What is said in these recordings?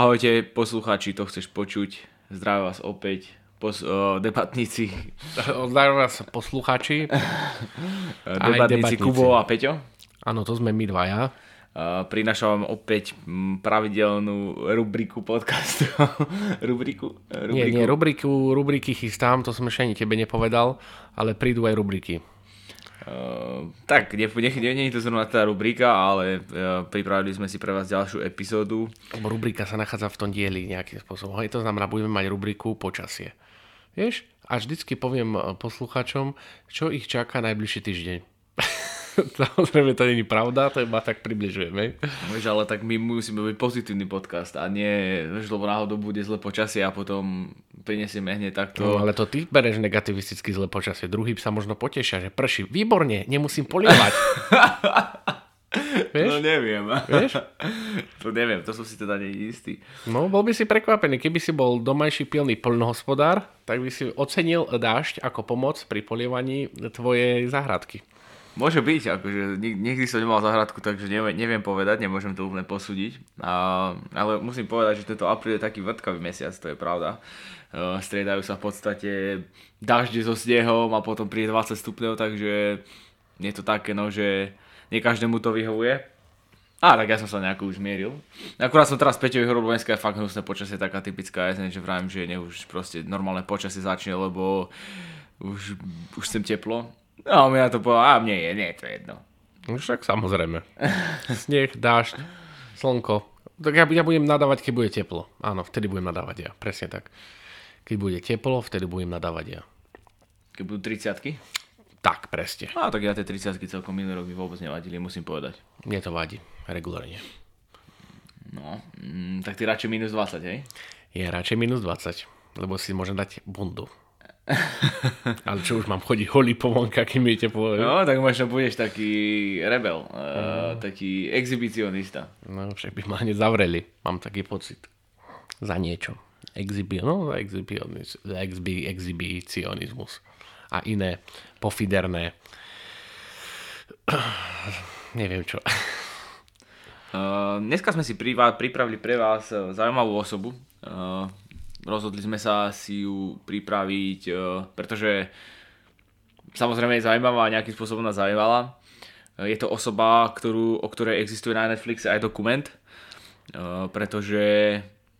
Ahojte poslucháči, to chceš počuť. Zdravím vás opäť pos, uh, debatníci. Zdravím vás poslucháči. debatníci, debatníci Kubo a Peťo. Áno, to sme my dvaja. Uh, prinášam vám opäť pravidelnú rubriku podcastu. rubriku? rubriku? Nie, nie, rubriku, rubriky chystám, to som ešte ani tebe nepovedal, ale prídu aj rubriky. Uh, tak, nie, nie, nie, nie je to zrovna tá rubrika, ale uh, pripravili sme si pre vás ďalšiu epizódu. Rubrika sa nachádza v tom dieli nejakým spôsobom. Hej, to znamená, budeme mať rubriku počasie. Vieš? A vždycky poviem eh, poslucháčom, čo ich čaká najbližší týždeň. Samozrejme to není pravda, to iba tak približujeme. Vieš, ale tak my musíme byť pozitívny podcast a nie, vieš, lebo náhodou bude zle počasie a potom prinesieme hneď takto. No ale to ty bereš negativisticky zle počasie, druhý sa možno potešia, že prší. Výborne, nemusím polievať. Vieš? No neviem. Vieš? To neviem, to som si teda neistý. No, bol by si prekvapený, keby si bol domajší pilný plnohospodár, tak by si ocenil dážď ako pomoc pri polievaní tvojej záhradky. Môže byť, akože nikdy som nemal zahradku, takže neviem, neviem povedať, nemôžem to úplne posúdiť. A, ale musím povedať, že tento apríl je taký vrtkavý mesiac, to je pravda. Uh, striedajú sa v podstate dažde so snehom a potom príde 20 stupňov, takže je to také, no, že nie každému to vyhovuje. A tak ja som sa nejako už mieril. Akurát som teraz Peťovi hovoril, dneska je fakt hnusné počasie, taká typická jeseň, že vravím, že nech už proste normálne počasie začne, lebo už, už chcem teplo No, mi na to povedal, a mne je, nie je to jedno. No však samozrejme. Sneh, dážď, slnko. Tak ja, ja budem nadávať, keď bude teplo. Áno, vtedy budem nadávať ja. Presne tak. Keď bude teplo, vtedy budem nadávať ja. Keď budú 30 Tak, presne. A tak ja tie 30 celkom minulý rok mi vôbec nevadili, musím povedať. Mne to vadí, regulárne. No, mm, tak ty radšej minus 20, hej? Je radšej minus 20, lebo si môžem dať bundu. Ale čo už mám chodiť holý po vonka, kým je teplo? No, tak možno budeš taký rebel, uh, taký exhibicionista. No, však by ma hneď zavreli, mám taký pocit. Za niečo. Exhibi- no, exhibicionizmus, exhibi- exhibicionizmus. A iné pofiderné. Neviem čo. Uh, dneska sme si pripravili pre vás zaujímavú osobu. Uh, rozhodli sme sa si ju pripraviť, e, pretože samozrejme je zaujímavá a nejakým spôsobom nás zaujímala. E, je to osoba, ktorú, o ktorej existuje na Netflixe aj dokument, e, pretože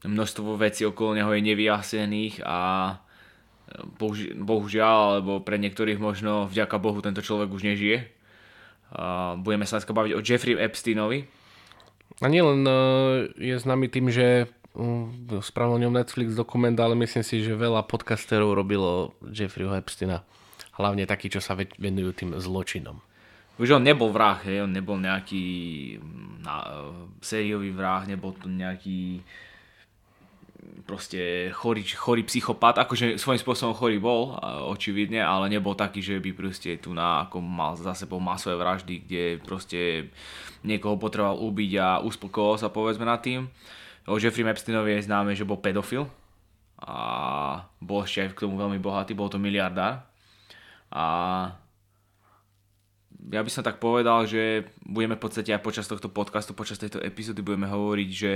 množstvo vecí okolo neho je nevyjasnených a bohužiaľ, alebo pre niektorých možno vďaka Bohu tento človek už nežije. Budeme sa dneska baviť o Jeffrey Epsteinovi. A nielen je známy tým, že spravil ňom Netflix dokument, ale myslím si, že veľa podcasterov robilo Jeffreyho Epsteina. Hlavne takí, čo sa venujú tým zločinom. Už on nebol vrah, hej? on nebol nejaký na, sériový vrah, nebol to nejaký proste chorý, chorý psychopat, akože svojím spôsobom chorý bol, očividne, ale nebol taký, že by proste tu na, ako mal za sebou masové vraždy, kde proste niekoho potreboval ubiť a uspokoval sa povedzme nad tým. O Jeffrey Epsteinovi je známe, že bol pedofil a bol ešte aj k tomu veľmi bohatý, bol to miliardár. A ja by som tak povedal, že budeme v podstate aj počas tohto podcastu, počas tejto epizódy budeme hovoriť, že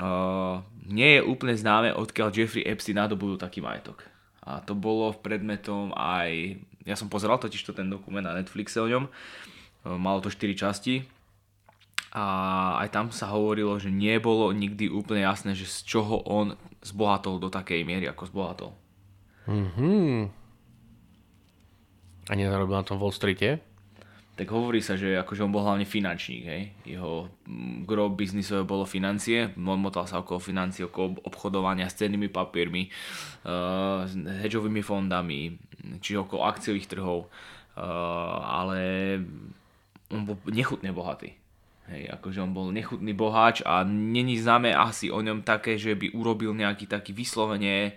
uh, nie je úplne známe, odkiaľ Jeffrey Epstein nadobudol taký majetok. A to bolo v predmetom aj, ja som pozeral totiž to ten dokument na Netflixe o ňom, uh, malo to 4 časti, a aj tam sa hovorilo, že nebolo nikdy úplne jasné, že z čoho on zbohatol do takej miery, ako zbohatol. Mhm. A nezarobil na tom Wall Streete? Tak hovorí sa, že akože on bol hlavne finančník, hej. Jeho mm, gro biznisové bolo financie, on motal sa okolo financie, okolo obchodovania s cennými papiermi, uh, s hedžovými fondami, či okolo akciových trhov, uh, ale on bol nechutne bohatý Hej, akože on bol nechutný boháč a není známe asi o ňom také, že by urobil nejaký taký vyslovene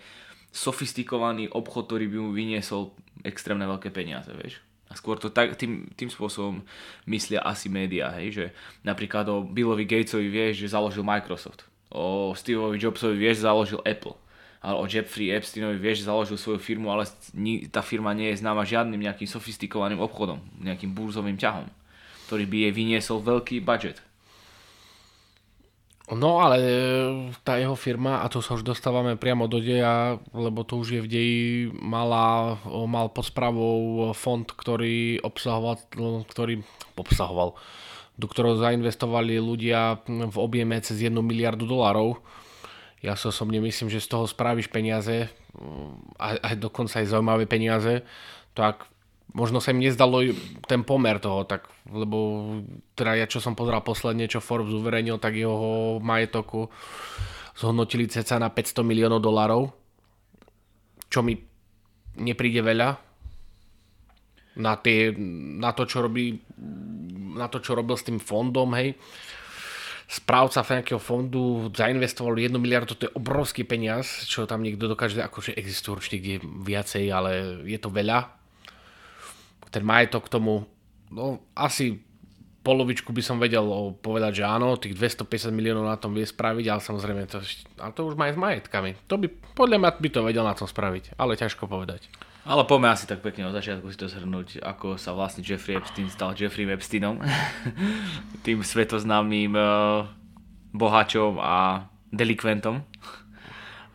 sofistikovaný obchod, ktorý by mu vyniesol extrémne veľké peniaze, vieš. A skôr to tak, tým, tým spôsobom myslia asi médiá, hej, že napríklad o Billovi Gatesovi vieš, že založil Microsoft. O Steveovi Jobsovi vieš, že založil Apple. Ale o Jeffrey Epsteinovi vieš, že založil svoju firmu, ale tá firma nie je známa žiadnym nejakým sofistikovaným obchodom, nejakým burzovým ťahom ktorý by jej vyniesol veľký budget. No ale e, tá jeho firma, a to sa už dostávame priamo do deja, lebo to už je v deji, mala, mal pod správou fond, ktorý obsahoval, ktorý obsahoval, do ktorého zainvestovali ľudia v objeme cez 1 miliardu dolárov. Ja si osobne myslím, že z toho spravíš peniaze, a, a dokonca aj zaujímavé peniaze, tak možno sa im nezdalo ten pomer toho, tak, lebo teda ja čo som pozeral posledne, čo Forbes uverejnil, tak jeho majetok zhodnotili ceca na 500 miliónov dolarov, čo mi nepríde veľa na, tie, na, to, čo robí, na to, čo robil s tým fondom, hej. Správca nejakého fondu zainvestoval 1 miliardu, to je obrovský peniaz, čo tam niekto dokáže, akože existuje určite kde viacej, ale je to veľa ten majetok tomu, no asi polovičku by som vedel povedať, že áno, tých 250 miliónov na tom vie spraviť, ale samozrejme to, ale to už má aj s majetkami. To by, podľa mňa by to vedel na tom spraviť, ale ťažko povedať. Ale poďme asi tak pekne od začiatku si to zhrnúť, ako sa vlastne Jeffrey Epstein stal Jeffrey Epsteinom, tým svetoznámym uh, bohačom a delikventom.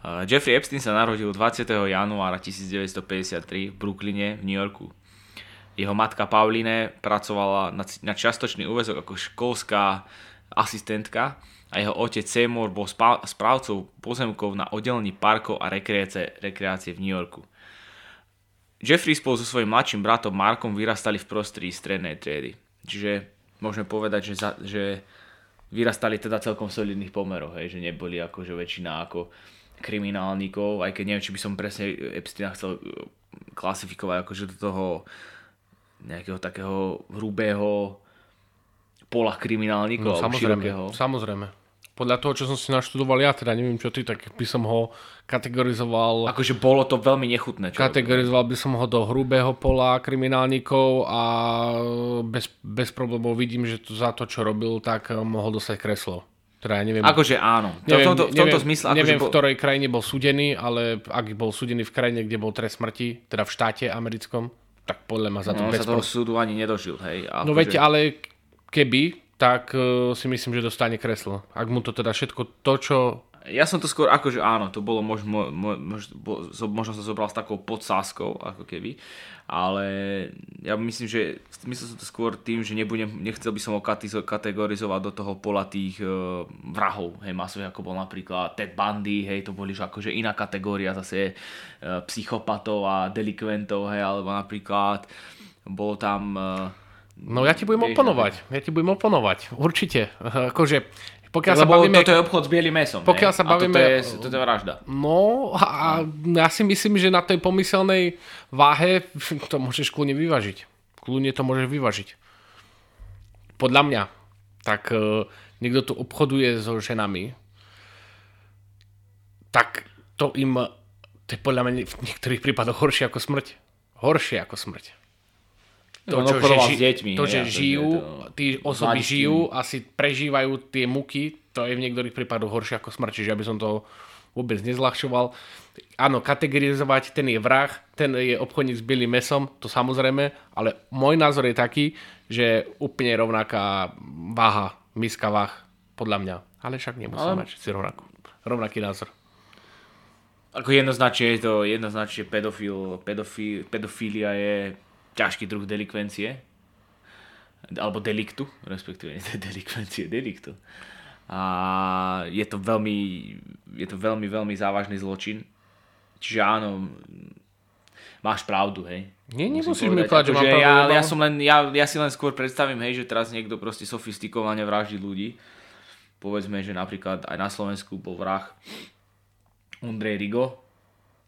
Uh, Jeffrey Epstein sa narodil 20. januára 1953 v Brooklyne v New Yorku. Jeho matka Pauline pracovala na, na čiastočný úvezok ako školská asistentka a jeho otec Seymour bol spá, správcov pozemkov na oddelení parkov a rekreácie, rekreácie v New Yorku. Jeffrey spolu so svojím mladším bratom Markom vyrastali v prostredí strednej triedy. Čiže môžeme povedať, že, za, že vyrastali teda celkom solidných pomerov, hej, že neboli akože väčšina ako kriminálnikov, aj keď neviem, či by som presne Epsteina chcel klasifikovať akože do toho nejakého takého hrubého pola kriminálnikov. No, samozrejme, širokého. samozrejme. Podľa toho, čo som si naštudoval ja, teda neviem čo ty, tak by som ho kategorizoval... Akože bolo to veľmi nechutné. Čo kategorizoval by som ho do hrubého pola kriminálnikov a bez, bez problémov vidím, že to, za to, čo robil, tak mohol dostať kreslo. Teda ja neviem, akože áno. Neviem, v tomto, v tomto zmysle, akože neviem bol... v ktorej krajine bol súdený, ale ak bol súdený v krajine, kde bol trest smrti, teda v štáte americkom, tak podľa ma za to no, bez sa toho súdu ani nedožil, hej. A no veď, že... ale keby, tak uh, si myslím, že dostane kreslo. Ak mu to teda všetko to, čo ja som to skôr akože áno, to bolo možno, možno, možno som zobral s takou podsázkou, ako keby, ale ja myslím, že myslel som to skôr tým, že nebudem, nechcel by som ho kategorizovať do toho pola tých uh, vrahov, hej, masových, ako bol napríklad Ted Bundy, hej, to boli že akože iná kategória zase uh, psychopatov a delikventov, hej, alebo napríklad bolo tam uh, No ja ti budem oponovať, ja ti budem oponovať, určite. Akože pokiaľ Lebo sa bavíme, toto je obchod s bielým mesom. Pokiaľ ne? sa bavíme... A toto je, toto je vražda. No a ja si myslím, že na tej pomyselnej váhe to môžeš kľudne vyvažiť. Kľudne to môžeš vyvažiť. Podľa mňa. Tak uh, niekto tu obchoduje so ženami, tak to im to je podľa mňa v niektorých prípadoch horšie ako smrť. Horšie ako smrť to, čo, že, ži- deťmi, to, že ja, žijú, to, tí osoby mladistým. žijú a si prežívajú tie muky, to je v niektorých prípadoch horšie ako smrť, čiže aby som to vôbec nezľahčoval. Áno, kategorizovať, ten je vrah, ten je obchodník s bielým mesom, to samozrejme, ale môj názor je taký, že úplne rovnaká váha, miska váh, podľa mňa. Ale však nemusíme ale... mať si rovnakú, rovnaký názor. Ako jednoznačne je to, jednoznačne pedofil, pedofil, pedofília je ťažký druh delikvencie, alebo deliktu, respektíve nie delikvencie, deliktu. A je to veľmi, je to veľmi, veľmi závažný zločin. Čiže áno, máš pravdu, hej. Nie, nemusíš mi povedať, že mám pravdu. Ja, ja, som len, ja, ja si len skôr predstavím, hej, že teraz niekto proste sofistikovane vraždí ľudí. Povedzme, že napríklad aj na Slovensku bol vrah Ondrej Rigo,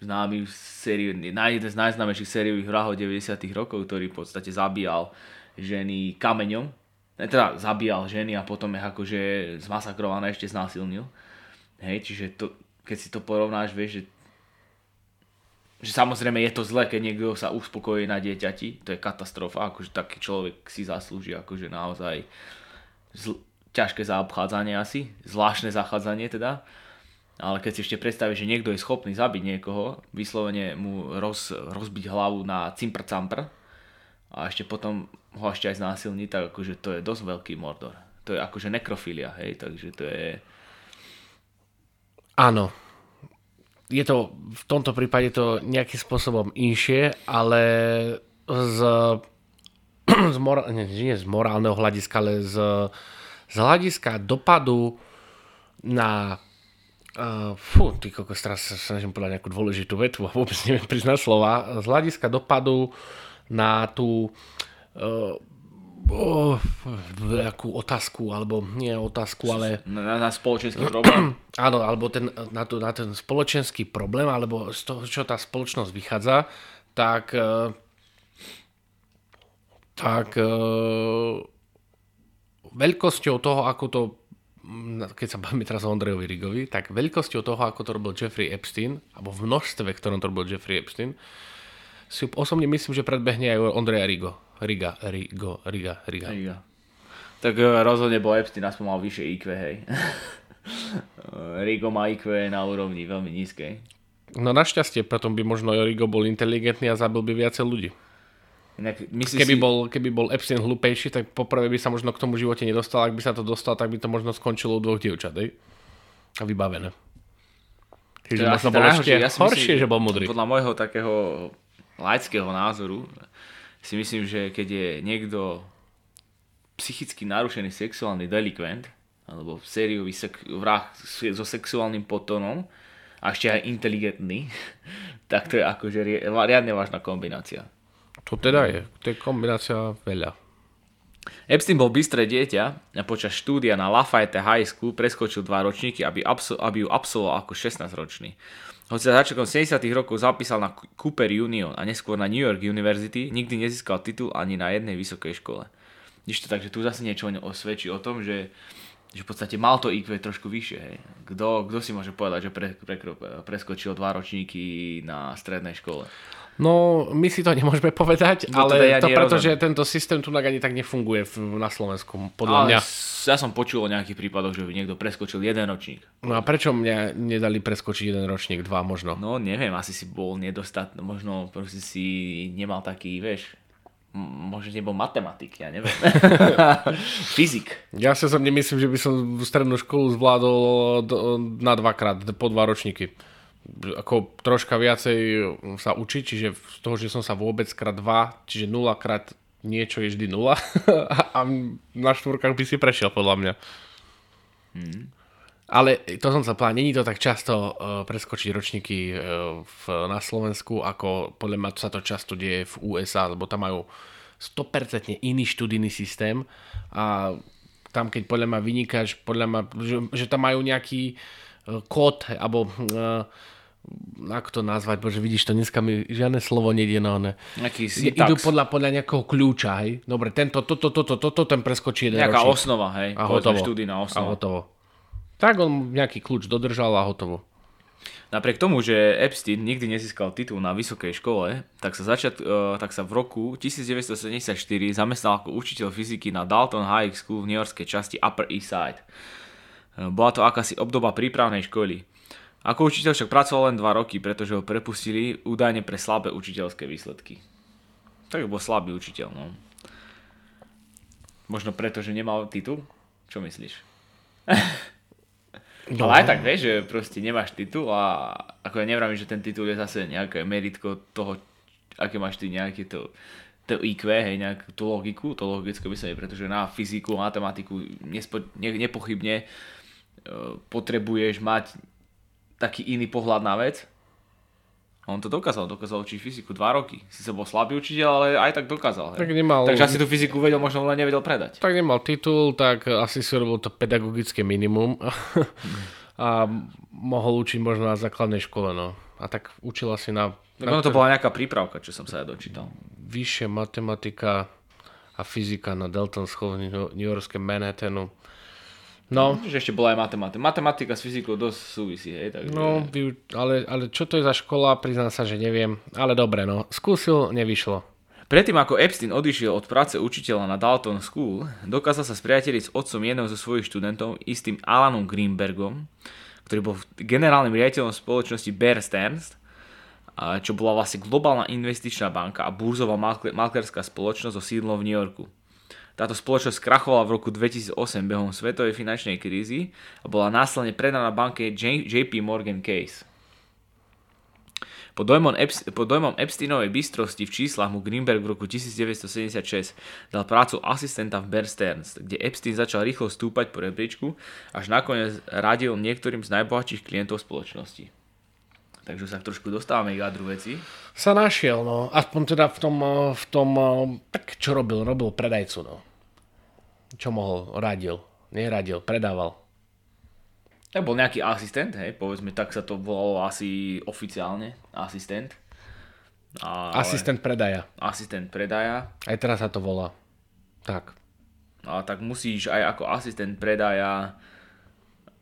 známy sériu, jeden z najznámejších sériových vrahov 90 rokov, ktorý v podstate zabíjal ženy kameňom. Teda zabíjal ženy a potom ich akože zmasakrované ešte znásilnil. Hej, čiže to, keď si to porovnáš, vieš, že, že samozrejme je to zle, keď niekto sa uspokojí na dieťati, to je katastrofa, akože taký človek si zaslúži akože naozaj zl- ťažké zaobchádzanie asi, zvláštne zachádzanie teda ale keď si ešte predstavíš, že niekto je schopný zabiť niekoho, vyslovene mu roz, rozbiť hlavu na cimpr-campr a ešte potom ho ešte aj znásilniť, tak akože to je dosť veľký mordor. To je akože nekrofilia, hej, takže to je... Áno. Je to, v tomto prípade to nejakým spôsobom inšie, ale z, z, mora, nie, nie z morálneho hľadiska, ale z, z hľadiska dopadu na Uh, fú, ty kokos, teraz sa snažím povedať nejakú dôležitú vetu a vôbec neviem priznať slova. Z hľadiska dopadu na tú uh, oh, nejakú otázku, alebo nie otázku, ale... Na, na spoločenský problém? Áno, alebo ten, na, to, na ten spoločenský problém, alebo z toho, čo tá spoločnosť vychádza, tak uh, tak uh, veľkosťou toho, ako to keď sa bavíme teraz o Ondrejovi Rigovi, tak veľkosťou toho, ako to robil Jeffrey Epstein, alebo v množstve, ktorom to robil Jeffrey Epstein, si osobne myslím, že predbehne aj Ondreja Rigo. Riga, Rigo, Riga, Riga. Riga. Tak eh, rozhodne bol Epstein aspoň mal vyššie IQ, hej. Rigo má IQ na úrovni veľmi nízkej. No našťastie, potom by možno Rigo bol inteligentný a zabil by viacej ľudí. Inak, keby, si... bol, keby bol Epstein hlúpejší, tak poprvé by sa možno k tomu živote nedostal. Ak by sa to dostal, tak by to možno skončilo u dvoch dievčat. Ej? A vybavené. Čiže možno bol ešte ja horšie, myslím, že bol mudrý. Podľa môjho takého laického názoru si myslím, že keď je niekto psychicky narušený sexuálny delikvent, alebo sériový sek- vrah so sexuálnym potonom a ešte aj inteligentný, tak to je akože riadne vážna kombinácia. To teda je. To je kombinácia veľa. Epstein bol bystré dieťa a počas štúdia na Lafayette High School preskočil dva ročníky, aby, absol- aby ju absolvoval ako 16-ročný. Hoci sa začiatkom 70. rokov zapísal na Cooper Union a neskôr na New York University, nikdy nezískal titul ani na jednej vysokej škole. Nič to takže tu zase niečo osvedčí o tom, že, že v podstate mal to IQ trošku vyššie. Kto si môže povedať, že pre, pre, preskočil dva ročníky na strednej škole? No, my si to nemôžeme povedať, no, ale teda ja to preto, že tento systém tu ani tak nefunguje v, na Slovensku, podľa ale mňa. Ja som počul o nejakých prípadoch, že by niekto preskočil jeden ročník. No a prečo mňa nedali preskočiť jeden ročník, dva možno? No neviem, asi si bol nedostatný, možno proste si nemal taký, vieš, možno nebol matematik, ja neviem. Fyzik. Ja sa som nemyslím, že by som strednú školu zvládol na dvakrát, po dva ročníky ako troška viacej sa učiť, čiže z toho, že som sa vôbec krát 2, čiže 0 krát niečo je vždy 0 a na štvorkách by si prešiel podľa mňa. Hmm. Ale to som sa povedal, není to tak často uh, preskočiť ročníky uh, v, na Slovensku, ako podľa mňa sa to často deje v USA, lebo tam majú 100% iný študijný systém a tam keď podľa mňa vynikáš, podľa mňa, že, že tam majú nejaký uh, kód, alebo uh, ako to nazvať, bože vidíš to, dneska mi žiadne slovo nejde na one. Idú podľa, podľa nejakého kľúča, hej. Dobre, tento, toto, toto, toto, ten preskočí jeden Nejaká ročník. osnova, hej. A hotovo. Štúdina osnova. A hotovo. Tak on nejaký kľúč dodržal a hotovo. Napriek tomu, že Epstein nikdy nezískal titul na vysokej škole, tak sa, začiat, uh, tak sa v roku 1974 zamestnal ako učiteľ fyziky na Dalton High School v New Yorkskej časti Upper East Side. Uh, bola to akási obdoba prípravnej školy. Ako učiteľ však pracoval len 2 roky, pretože ho prepustili údajne pre slabé učiteľské výsledky. Tak bol slabý učiteľ, no. Možno preto, že nemal titul? Čo myslíš? No. Ale aj tak, vieš, že proste nemáš titul a ako ja nevravím, že ten titul je zase nejaké meritko toho, aké máš ty nejaké to, to IQ, hej, nejakú tú logiku, to logické myslenie, pretože na fyziku, matematiku nespo, ne, nepochybne uh, potrebuješ mať taký iný pohľad na vec. A on to dokázal, dokázal učiť fyziku dva roky. Si sa bol slabý učiteľ, ale aj tak dokázal. Hej. Tak nemal... Takže asi tú fyziku vedel, možno len nevedel predať. Tak nemal titul, tak asi si robil to pedagogické minimum a mohol učiť možno na základnej škole. No. A tak učil asi na... Tak ono to bola nejaká prípravka, čo som sa ja dočítal. Vyššia matematika a fyzika na Delton School v New Yorkském Manhattanu. No. Že ešte bola aj matematika. Matematika s fyzikou dosť súvisí, hej? Takže... No, ale, ale čo to je za škola, priznám sa, že neviem. Ale dobre, no. Skúsil, nevyšlo. Predtým ako Epstein odišiel od práce učiteľa na Dalton School, dokázal sa spriateliť s otcom jedného zo svojich študentov, istým Alanom Greenbergom, ktorý bol generálnym riaditeľom spoločnosti Bear Stearns, čo bola vlastne globálna investičná banka a burzová malkerská spoločnosť so sídlom v New Yorku. Táto spoločnosť krachovala v roku 2008 behom svetovej finančnej krízy a bola následne predaná banke JP Morgan Case. Pod dojmom, Epst- dojmom Epsteinovej bystrosti v číslach mu Greenberg v roku 1976 dal prácu asistenta v Bear Stearns, kde Epstein začal rýchlo stúpať po rebríčku, až nakoniec radil niektorým z najbohatších klientov spoločnosti. Takže sa trošku dostávame k jadru veci. Sa našiel, no. Aspoň teda v tom, v tom, tak čo robil? Robil predajcu, no. Čo mohol? Radil. Neradil, predával. Tak bol nejaký asistent, hej, povedzme, tak sa to volalo asi oficiálne, asistent. Ale... Asistent predaja. Asistent predaja. Aj teraz sa to volá. Tak. No, tak musíš aj ako asistent predaja,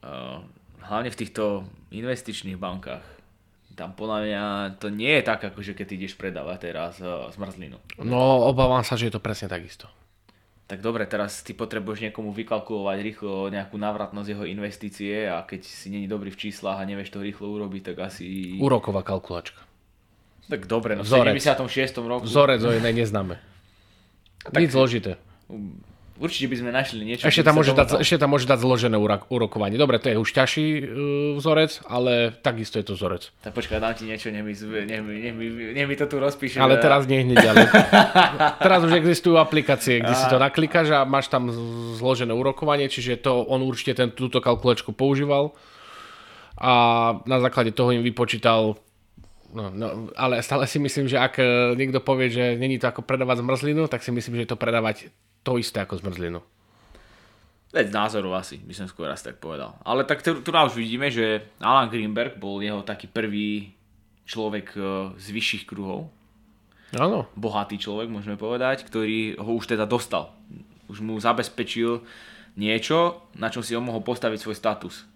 uh, hlavne v týchto investičných bankách, tam podľa mňa to nie je tak, ako že keď ideš predávať teraz uh, zmrzlinu. No, obávam sa, že je to presne takisto tak dobre, teraz ty potrebuješ niekomu vykalkulovať rýchlo nejakú návratnosť jeho investície a keď si není dobrý v číslach a nevieš to rýchlo urobiť, tak asi... Úroková kalkulačka. Tak dobre, no v 76. roku. Vzorec o inej neznáme. Nič zložité. Určite by sme našli niečo. Ešte tam, môže dať, ešte tam môže dať zložené úrokovanie. Dobre, to je už ťažší uh, vzorec, ale takisto je to vzorec. Tak počkaj, dám ti niečo, nech mi, nech mi, nech mi, nech mi to tu rozpíše. Ale teraz nie hneď ďalej. teraz už existujú aplikácie, kde a... si to naklikáš a máš tam zložené úrokovanie, čiže to on určite ten, túto kalkulačku používal a na základe toho im vypočítal No, no, ale stále si myslím, že ak e, niekto povie, že není to ako predávať zmrzlinu, tak si myslím, že je to predávať to isté ako zmrzlinu. Veď názoru asi, by som skôr raz tak povedal. Ale tak tu, tu už vidíme, že Alan Greenberg bol jeho taký prvý človek e, z vyšších kruhov. Áno. Bohatý človek, môžeme povedať, ktorý ho už teda dostal. Už mu zabezpečil niečo, na čom si on mohol postaviť svoj status.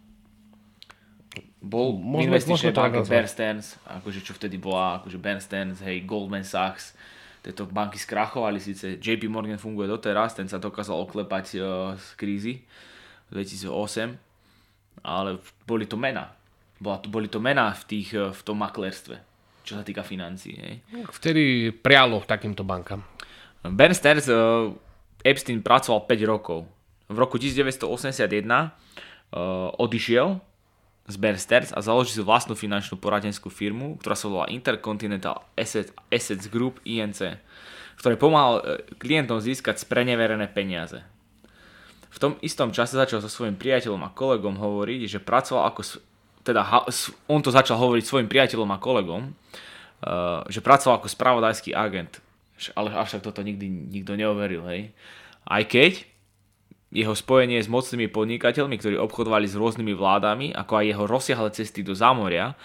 Bol v investičnej banke Bear Stearns, akože čo vtedy bola, akože Stearns, hej, Goldman Sachs, tieto banky skrachovali, síce JP Morgan funguje doteraz, ten sa dokázal oklepať uh, z krízy 2008, ale boli to mená. Bola, boli to mená v, tých, uh, v tom maklerstve, čo sa týka financií. Hej. Vtedy prialo takýmto bankám. Ben Stearns uh, Epstein pracoval 5 rokov. V roku 1981 uh, odišiel z Stearns a založil si vlastnú finančnú poradenskú firmu, ktorá sa volá Intercontinental Assets Group INC, v ktorej pomáhal e, klientom získať spreneverené peniaze. V tom istom čase začal so svojím priateľom a kolegom hovoriť, že pracoval ako, teda on to začal hovoriť svojim priateľom a kolegom, e, že pracoval ako spravodajský agent. Ale avšak toto nikdy nikto neoveril, hej. Aj keď jeho spojenie s mocnými podnikateľmi, ktorí obchodovali s rôznymi vládami, ako aj jeho rozsiahle cesty do zámoria,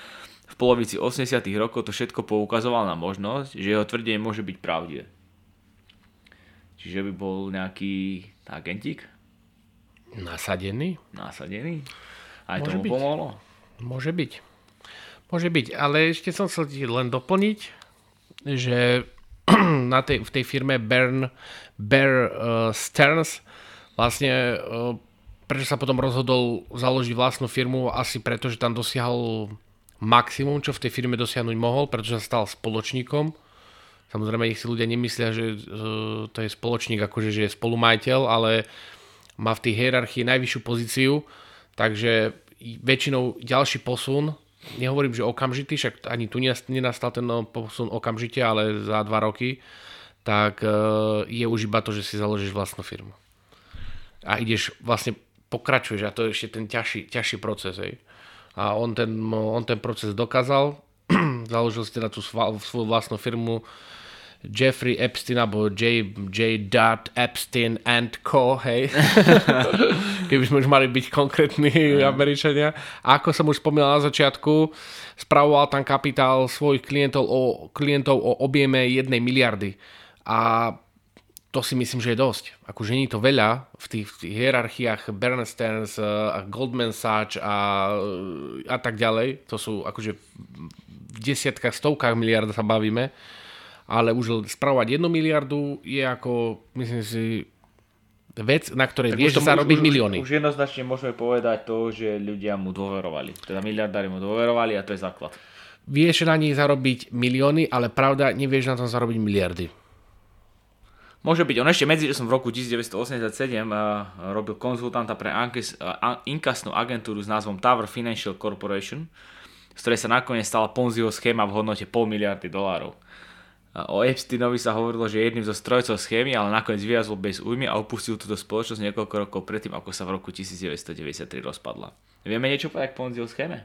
v polovici 80 rokov to všetko poukazoval na možnosť, že jeho tvrdenie môže byť pravdivé. Čiže by bol nejaký agentík? Nasadený? Nasadený? Aj môže tomu byť. pomohlo? Môže byť. Môže byť, ale ešte som chcel len doplniť, že na tej, v tej firme Bern, Bear uh, Stearns vlastne e, prečo sa potom rozhodol založiť vlastnú firmu, asi preto, že tam dosiahol maximum, čo v tej firme dosiahnuť mohol, pretože sa stal spoločníkom. Samozrejme, ich si ľudia nemyslia, že e, to je spoločník, akože že je spolumajiteľ, ale má v tej hierarchii najvyššiu pozíciu, takže väčšinou ďalší posun, nehovorím, že okamžitý, však ani tu nenastal ten posun okamžite, ale za dva roky, tak e, je už iba to, že si založíš vlastnú firmu a ideš vlastne pokračuješ a to je ešte ten ťažší, ťažší proces. Hej. A on ten, on ten proces dokázal, založil si teda tú svoju vlastnú firmu Jeffrey Epstein alebo J. J. Epstein and Co. Hej. Keby sme už mali byť konkrétni mm. Američania. A ako som už spomínal na začiatku, spravoval tam kapitál svojich klientov o, klientov o objeme jednej miliardy. A to si myslím, že je dosť. Nie je to veľa v tých, v tých hierarchiách Bernsteins eh, a Goldman Sachs a, a tak ďalej. To sú akože v desiatkách, stovkách miliard sa bavíme. Ale už spravovať jednu miliardu je ako, myslím si, vec, na ktorej vieš, že sa robí milióny. Už, jednoznačne môžeme povedať to, že ľudia mu dôverovali. Teda miliardári mu dôverovali a to je základ. Vieš na nej zarobiť milióny, ale pravda, nevieš na tom zarobiť miliardy. Môže byť. On ešte medzi, že som v roku 1987 uh, robil konzultanta pre ankes, uh, inkasnú agentúru s názvom Tower Financial Corporation, z ktorej sa nakoniec stala Ponziho schéma v hodnote pol miliardy dolárov. O Epsteinovi sa hovorilo, že je jedným zo strojcov schémy, ale nakoniec vyjazol bez újmy a opustil túto spoločnosť niekoľko rokov predtým, ako sa v roku 1993 rozpadla. Vieme niečo povedať k Ponziho schéme?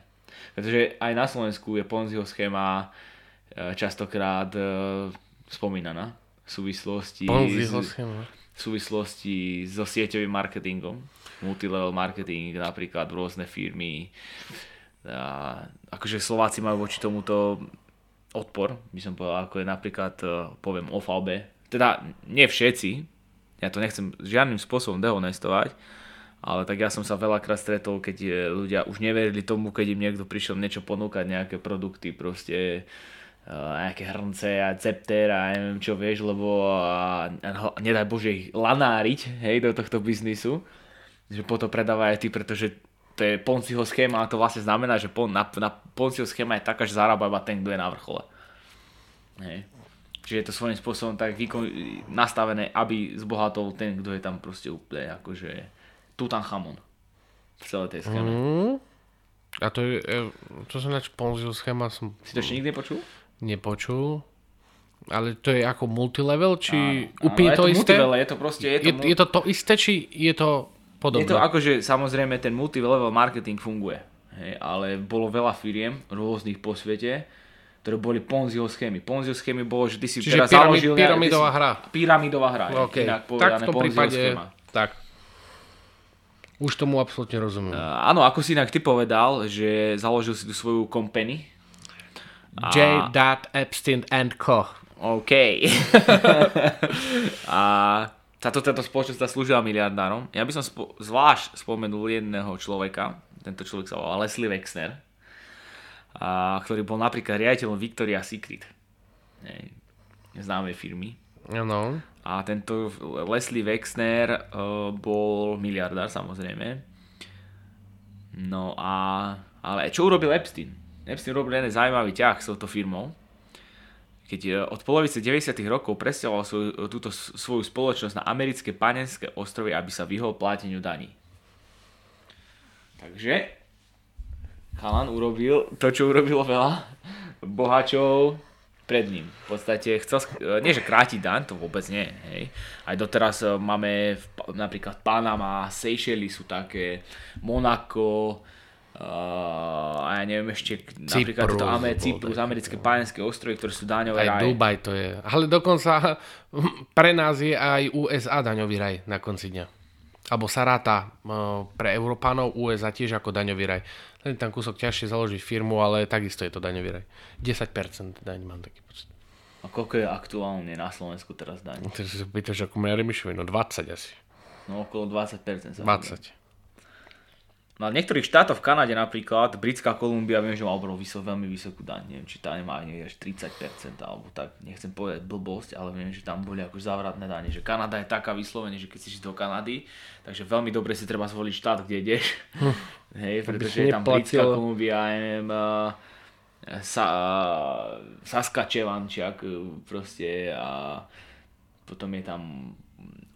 Pretože aj na Slovensku je Ponziho schéma častokrát spomínaná v súvislosti, Ponziho s, v súvislosti so sieťovým marketingom. Multilevel marketing, napríklad rôzne firmy. A, akože Slováci majú voči tomuto odpor, by som povedal, ako je napríklad, e, poviem, OVB. Teda nie všetci, ja to nechcem žiadnym spôsobom dehonestovať, ale tak ja som sa veľakrát stretol, keď e, ľudia už neverili tomu, keď im niekto prišiel niečo ponúkať, nejaké produkty, proste nejaké hrnce a cepter a neviem čo vieš, lebo a, a, nedaj Bože ich lanáriť hej, do tohto biznisu, že potom predávajú aj ty, pretože to je Ponciho schéma a to vlastne znamená, že pon, na, na Ponciho schéma je taká, že zarába iba ten, kto je na vrchole. Hej. Čiže je to svojím spôsobom tak výkon, nastavené, aby zbohatol ten, kto je tam proste úplne akože Tutanchamon v celej tej schéme. Mm. A to je, e, to sa ináč Ponziho schéma som Si to ešte nikdy nepočul? Nepočul. Ale to je ako multilevel, či Áno, úplne áno, to, je to isté? multilevel, je to proste, je to, Je, je to to isté, či je to podobné? je to akože samozrejme ten multilevel marketing funguje. Hej, ale bolo veľa firiem rôznych po svete, ktoré boli Ponziho schémy. Ponziho schémy bolo, že ty si Čiže teraz pyramid- založil... pyramidová hra. Pyramidová hra, je, OK. inak Tak povedané v tom prípade, schéma. tak. Už tomu absolútne rozumiem. Uh, áno, ako si inak ty povedal, že založil si tú svoju company. A- J. Epstein and Co. OK. a táto, táto spoločnosť sa slúžila miliardárom. Ja by som spo, zvlášť spomenul jedného človeka, tento človek sa volal Leslie Wexner, a, ktorý bol napríklad riaditeľom Victoria's Secret. Nie, známej firmy. Áno. A tento Leslie Wexner uh, bol miliardár samozrejme. No a... Ale čo urobil Epstein? Epstein urobil jeden zaujímavý ťah s touto firmou. Keď eh, od polovice 90. rokov presťahoval svoju, túto svoju spoločnosť na americké panenské ostrovy, aby sa vyhol pláteniu daní. Takže chalan urobil to, čo urobilo veľa bohačov pred ním. V podstate chcel, e, nie že krátiť daň, to vôbec nie. Hej. Aj doteraz e, máme v, napríklad Panama, Seychelles sú také, Monako, uh, a ja neviem ešte, napríklad Cyprus Ame, Cyprus, americké pájenské ostrovy, ktoré sú daňové Aj raje. Dubaj to je. Ale dokonca pre nás je aj USA daňový raj na konci dňa. Alebo sa ráta eh, pre Európanov USA tiež ako daňový raj. Len tam kúsok ťažšie založiť firmu, ale takisto je to daňový raj. 10% daň mám taký pocit. A koľko je aktuálne na Slovensku teraz daň? Ty si pýtaš ako Mary Remišovi, no 20 asi. No okolo 20%. Sa 20. No a v niektorých štátoch v Kanade napríklad, Britská Kolumbia, viem, že má obrovú vysok, veľmi vysokú daň, neviem, či tam má niekde až 30% alebo tak, nechcem povedať blbosť, ale viem, že tam boli akož závratné dane, že Kanada je taká vyslovene, že keď si do Kanady, takže veľmi dobre si treba zvoliť štát, kde ideš, hej, pretože je tam Britská Kolumbia, ja neviem, uh, sa, uh, Saskatchewan, či ak, uh, proste a potom je tam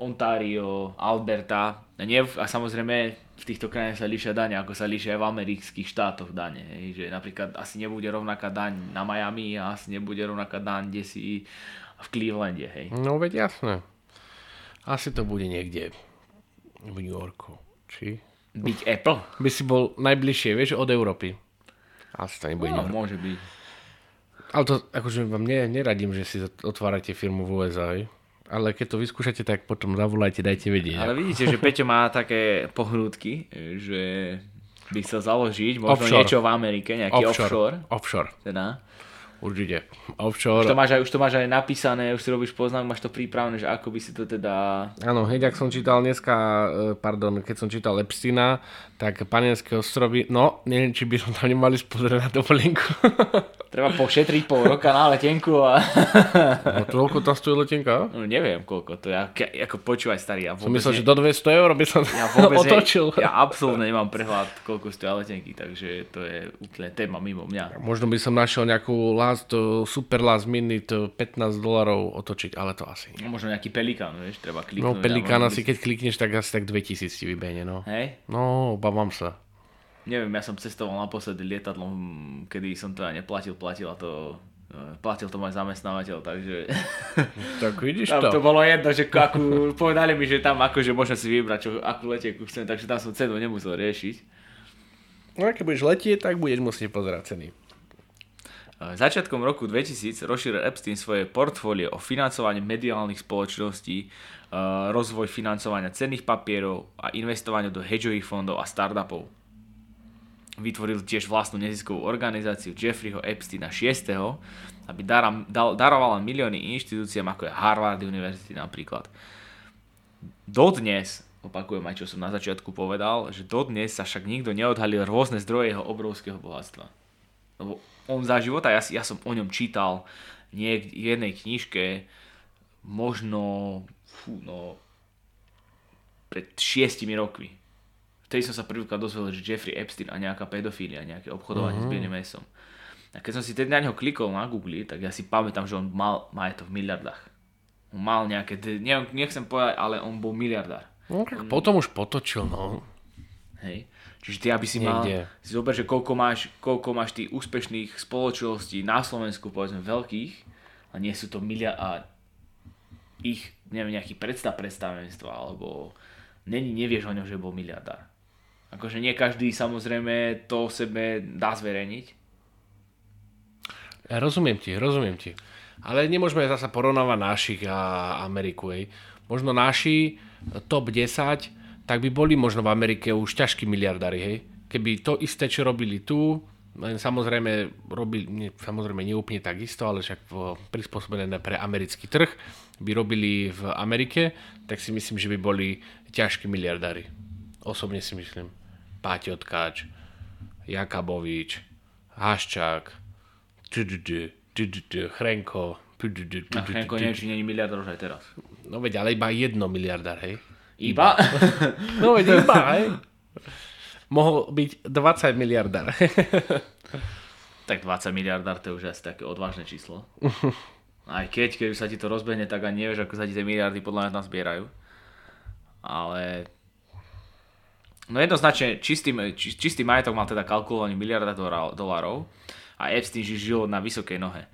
Ontario, Alberta. A, nie, a samozrejme v týchto krajinách sa líšia dane, ako sa líšia aj v amerických štátoch dane. Hej, že napríklad asi nebude rovnaká daň na Miami a asi nebude rovnaká daň kde si v Clevelande. Hej. No veď jasné. Asi to bude niekde v New Yorku. Či? Big Apple? By si bol najbližšie, vieš, od Európy. Asi to nebude No, môže byť. Ale to akože vám ne, neradím, že si otvárate firmu v USA, hej. Ale keď to vyskúšate, tak potom zavolajte, dajte vedieť. Ale vidíte, že Peťo má také pohnútky, že by chcel založiť možno Offshore. niečo v Amerike, nejaký offshore. offshore Offshore, teda. Určite. Už Offshore. to, máš aj, už to máš aj napísané, už si robíš poznám, máš to prípravné, že ako by si to teda Áno, hneď ak som čítal dneska, e, pardon, keď som čítal Epstina, tak Panenské ostrovy, no, neviem, či by som tam nemali spozrieť na dovolenku. Treba pošetriť pol roka na letenku a... no, toľko tam stojí letenka? No, neviem koľko to ja, ke- ako počúvaj starý, ja Som vôbec, myslel, že ne, do 200 eur by som ja vôbec otočil. Ne, ja absolútne nemám prehľad, koľko stojí letenky, takže to je úplne téma mimo mňa. Možno by som našiel nejakú last, uh, super last minute, uh, 15 dolarov otočiť, ale to asi nie. No, možno nejaký pelikán, vieš, treba kliknúť. No Pelikán asi keď klikneš, tak asi tak 2000 ti vybehne, no. Hej? No, obávam sa. Neviem, ja som cestoval naposledy lietadlom, kedy som aj neplatil, platila to, eh, platil to môj zamestnávateľ, takže Tak vidíš tam to to. bolo jedno, že akú, povedali mi, že tam akože môžem si vybrať, čo, akú letieku chcem, takže tam som cenu nemusel riešiť. No a keď budeš letieť, tak budeš musieť pozerať ceny. Eh, Začiatkom roku 2000 rozšíril Epstein svoje portfólio o financovaní mediálnych spoločností, eh, rozvoj financovania cenných papierov a investovaniu do hedžových fondov a startupov. Vytvoril tiež vlastnú neziskovú organizáciu Jeffreyho Epsteina VI, aby dara, dal, darovala milióny inštitúciám ako je Harvard University napríklad. Dodnes, opakujem aj čo som na začiatku povedal, že dodnes sa však nikto neodhalil rôzne zdroje jeho obrovského bohatstva. Lebo on za života, ja, ja som o ňom čítal niek- v jednej knižke, možno fú, no, pred šiestimi rokmi. Vtedy som sa prvýkrát dozvedel, že Jeffrey Epstein a nejaká pedofília, nejaké obchodovanie uh-huh. s bielým mesom. A keď som si tedy na neho klikol na Google, tak ja si pamätám, že on mal majetok v miliardách. On mal nejaké, neviem, nechcem povedať, ale on bol miliardár. No, tak potom už potočil, no. Hej. Čiže ty, aby si mal, Niekde. si zober, že koľko máš, koľko máš tých úspešných spoločností na Slovensku, povedzme veľkých, a nie sú to milia a ich, neviem, nejaký predstav predstavenstva, alebo není, nevieš o ňom, že bol miliardár. Akože nie každý samozrejme to o sebe dá zverejniť. Ja rozumiem ti, rozumiem ti. Ale nemôžeme zasa porovnávať našich a Ameriku, ej. Možno naši top 10, tak by boli možno v Amerike už ťažkí miliardári, hej. Keby to isté, čo robili tu, len samozrejme robili, nie, samozrejme neúplne takisto, ale však prispôsobené pre americký trh, by robili v Amerike, tak si myslím, že by boli ťažkí miliardári. Osobne si myslím. Páťo Tkáč, Jakabovič, Haščák, Chrenko, A neviem, či není miliardár už aj teraz. No veď, ale iba jedno miliardár, hej? Iba? No veď iba, hej? Mohol byť 20 miliardár. tak 20 miliardár to je už asi také odvážne číslo. Aj keď, keď sa ti to rozbehne, tak ani nevieš, ako sa ti tie miliardy podľa mňa tam zbierajú. Ale... No jednoznačne, čistý, či- čistý majetok mal teda kalkulovaný miliarda dolárov a Epstein ži- žil na vysokej nohe.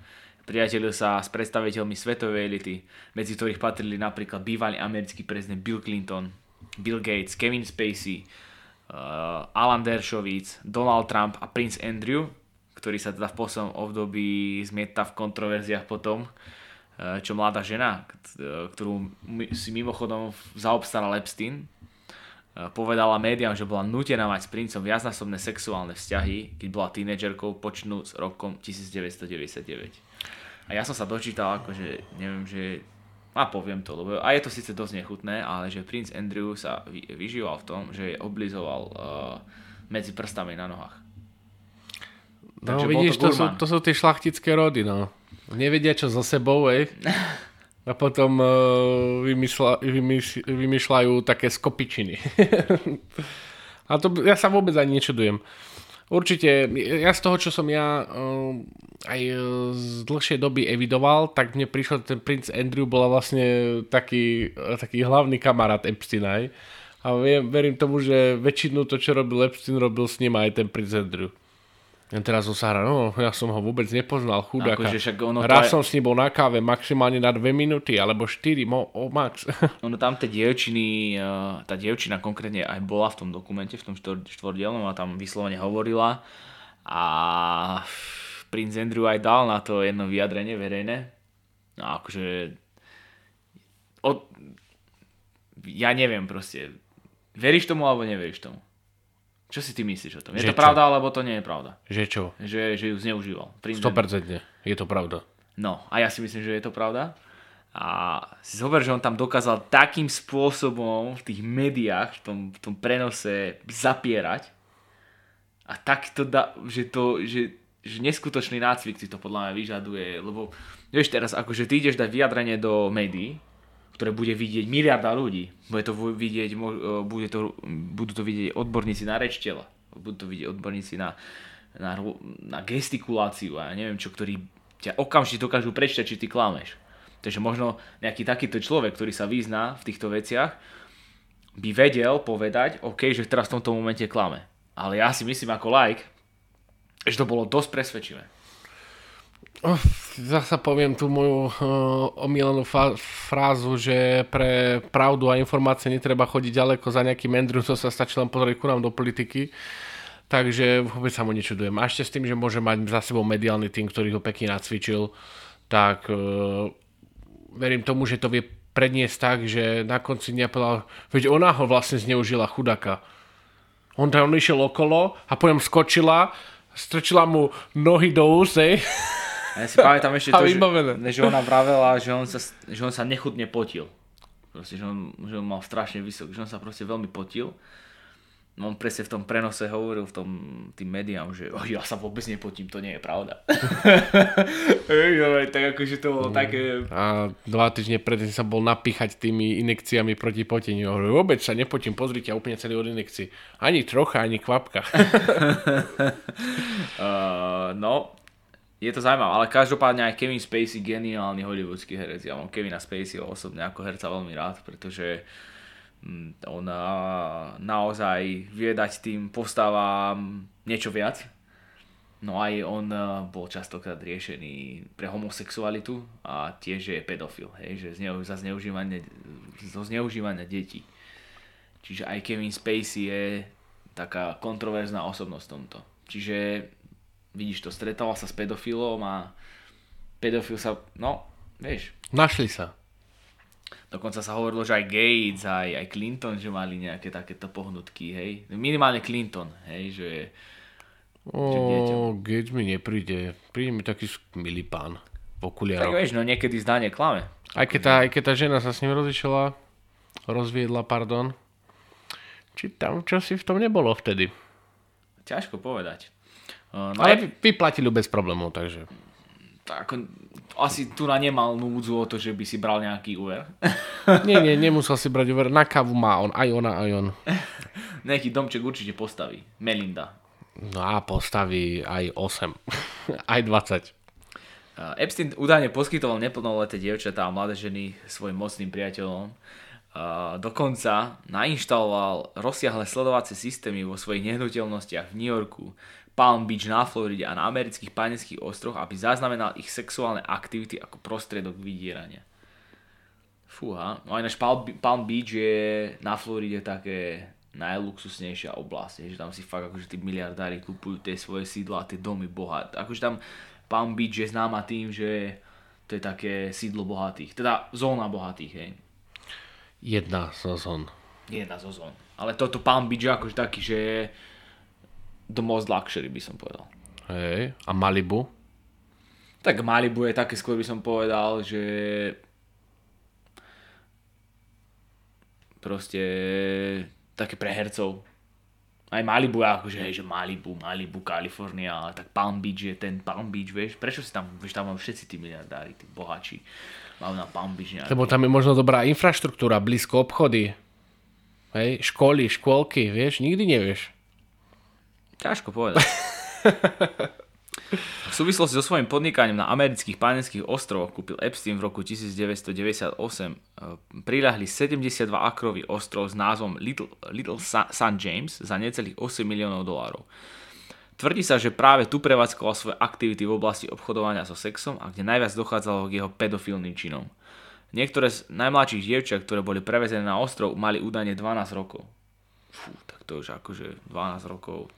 Priatelil sa s predstaviteľmi svetovej elity, medzi ktorých patrili napríklad bývalý americký prezident Bill Clinton, Bill Gates, Kevin Spacey, uh, Alan Dershowitz, Donald Trump a Prince Andrew, ktorý sa teda v poslednom období zmieta v kontroverziách potom, uh, čo mladá žena, uh, ktorú si mimochodom zaobstaral Epstein, uh, povedala médiám, že bola nutená mať s princom viacnásobné sexuálne vzťahy, keď bola tínedžerkou počnúc rokom 1999. A ja som sa dočítal, akože neviem, že a poviem to, lebo a je to síce dosť nechutné, ale že princ Andrew sa vy, vyžíval v tom, že oblizoval uh, medzi prstami na nohách. No Takže vidíš, to to, sú, to sú tie šlachtické rody, no. Nevedia, čo so sebou, ej. A potom uh, vymysla, vymysl, vymýšľajú také skopičiny. A to ja sa vôbec ani nečudujem. Určite, ja z toho, čo som ja uh, aj uh, z dlhšej doby evidoval, tak mne prišiel ten princ Andrew bola vlastne taký, uh, taký hlavný kamarát Epsteina. hej. A viem, verím tomu, že väčšinu to, čo robil Epstein, robil s ním aj ten princ Andrew. Ja teraz hral, no ja som ho vôbec nepoznal, chudáka. Akože však ono Raz aj- som s ním bol na káve maximálne na 2 minúty, alebo 4, mo, o max. Ono tam tie dievčiny, eh, tá dievčina konkrétne aj bola v tom dokumente, v tom štvor, štvordielnom a tam vyslovene hovorila a princ Andrew aj dal na to jedno vyjadrenie verejné. No akože od, ja neviem proste, veríš tomu alebo neveríš tomu? Čo si ty myslíš o tom? Je Že to čo? pravda alebo to nie je pravda? že čo? Že, že ju zneužíval. Andrew. 100% je to pravda. No, a ja si myslím, že je to pravda. A si zober, že on tam dokázal takým spôsobom v tých médiách, v tom, v tom prenose zapierať a tak to dá, že to, že, že neskutočný nácvik si to podľa mňa vyžaduje, lebo vieš teraz, akože ty ideš dať vyjadrenie do médií, ktoré bude vidieť miliarda ľudí. Bude to vidieť, e, bude to, budú to vidieť odborníci na reč tela, budú to vidieť odborníci na, na, na gestikuláciu a ja neviem čo, ktorí ťa okamžite dokážu prečítať, či ty klameš. Takže možno nejaký takýto človek, ktorý sa vyzná v týchto veciach, by vedel povedať, OK, že teraz v tomto momente klame. Ale ja si myslím ako like, že to bolo dosť presvedčivé. Oh, zasa poviem tú moju uh, omílenú fa- frázu, že pre pravdu a informácie netreba chodiť ďaleko za nejakým Andrew, to sa stačí len pozrieť ku nám do politiky. Takže vôbec sa mu nečudujem. A ešte s tým, že môže mať za sebou mediálny tým, ktorý ho pekne nacvičil, tak uh, verím tomu, že to vie predniesť tak, že na konci dňa povedal, veď ona ho vlastne zneužila chudaka. On tam išiel okolo a potom skočila, strčila mu nohy do úsej. A ja si pamätám ešte to, že, že ona vravela, že on sa, že on sa nechutne potil. Proste, že on, že on mal strašne vysok, že on sa proste veľmi potil. No on presne v tom prenose hovoril v tom tým médiám, že oh, ja sa vôbec nepotím, to nie je pravda. Tak akože to bolo také... A dva týždne predtým sa bol napíchať tými inekciami proti poteniu. Hovoril, vôbec sa nepotím, pozrite, ja úplne celý od inekcií. Ani trocha, ani kvapka. Uh, no, je to zaujímavé, ale každopádne aj Kevin Spacey, geniálny hollywoodský herec. Ja mám Kevina Spaceyho osobne ako herca veľmi rád, pretože mm, on naozaj vie dať tým postavám niečo viac. No aj on bol častokrát riešený pre homosexualitu a tiež je pedofil, hej, že zneu, za zneužívanie, zo zneužívania detí. Čiže aj Kevin Spacey je taká kontroverzná osobnosť v tomto. Čiže vidíš to, stretával sa s pedofilom a pedofil sa, no, vieš, Našli sa. dokonca sa hovorilo, že aj Gates, aj, aj Clinton, že mali nejaké takéto pohnutky, hej. Minimálne Clinton, hej, že O, Gates mi nepríde. Príde mi taký milý pán v tak okuliároch. vieš, no niekedy zdanie klame. Aj keď, tá, aj keď tá žena sa s ním rozišla, rozviedla, pardon. Či tam čo si v tom nebolo vtedy. Ťažko povedať. Uh, No Ale ale vy- vyplatili bez problémov, takže. tak, asi tu na nemal núdzu o to, že by si bral nejaký úver. Nie, nie, nemusel si brať úver. Na kávu má on, aj ona, aj on. Nejaký domček určite postaví. Melinda. No a postaví aj 8. aj 20. Uh, Epstein údajne poskytoval neplnoleté dievčatá a mladé ženy svojim mocným priateľom. Dokonca nainštaloval rozsiahle sledovacie systémy vo svojich nehnuteľnostiach v New Yorku, Palm Beach na Floride a na amerických páneckých ostroch, aby zaznamenal ich sexuálne aktivity ako prostriedok vydierania. Fúha, no aj náš Palm Beach je na Floride také najluxusnejšia oblasť, že tam si fakt akože tí miliardári kupujú tie svoje sídla a tie domy bohat. Akože tam Palm Beach je známa tým, že to je také sídlo bohatých, teda zóna bohatých, hej. Jedna zo zón. Jedna zo zón. Ale toto Palm Beach je akože taký, že the most luxury by som povedal. Hej. A Malibu? Tak Malibu je také skôr by som povedal, že proste také pre hercov. Aj Malibu akože, hej, že Malibu, Malibu, Kalifornia, ale tak Palm Beach je ten Palm Beach, vieš, prečo si tam, vieš, tam majú všetci tí miliardári, tí bohači, majú na Palm Beach nejaké. Lebo tam je možno dobrá infraštruktúra, blízko obchody. Hej, školy, škôlky, vieš, nikdy nevieš. Ťažko povedať. V súvislosti so svojím podnikaním na amerických pánenských ostrovoch kúpil Epstein v roku 1998 eh, priľahli 72 akrový ostrov s názvom Little, Little Sa- St. James za necelých 8 miliónov dolárov. Tvrdí sa, že práve tu prevádzkoval svoje aktivity v oblasti obchodovania so sexom a kde najviac dochádzalo k jeho pedofilným činom. Niektoré z najmladších dievčat, ktoré boli prevezené na ostrov, mali údajne 12 rokov. Fú, tak to už akože 12 rokov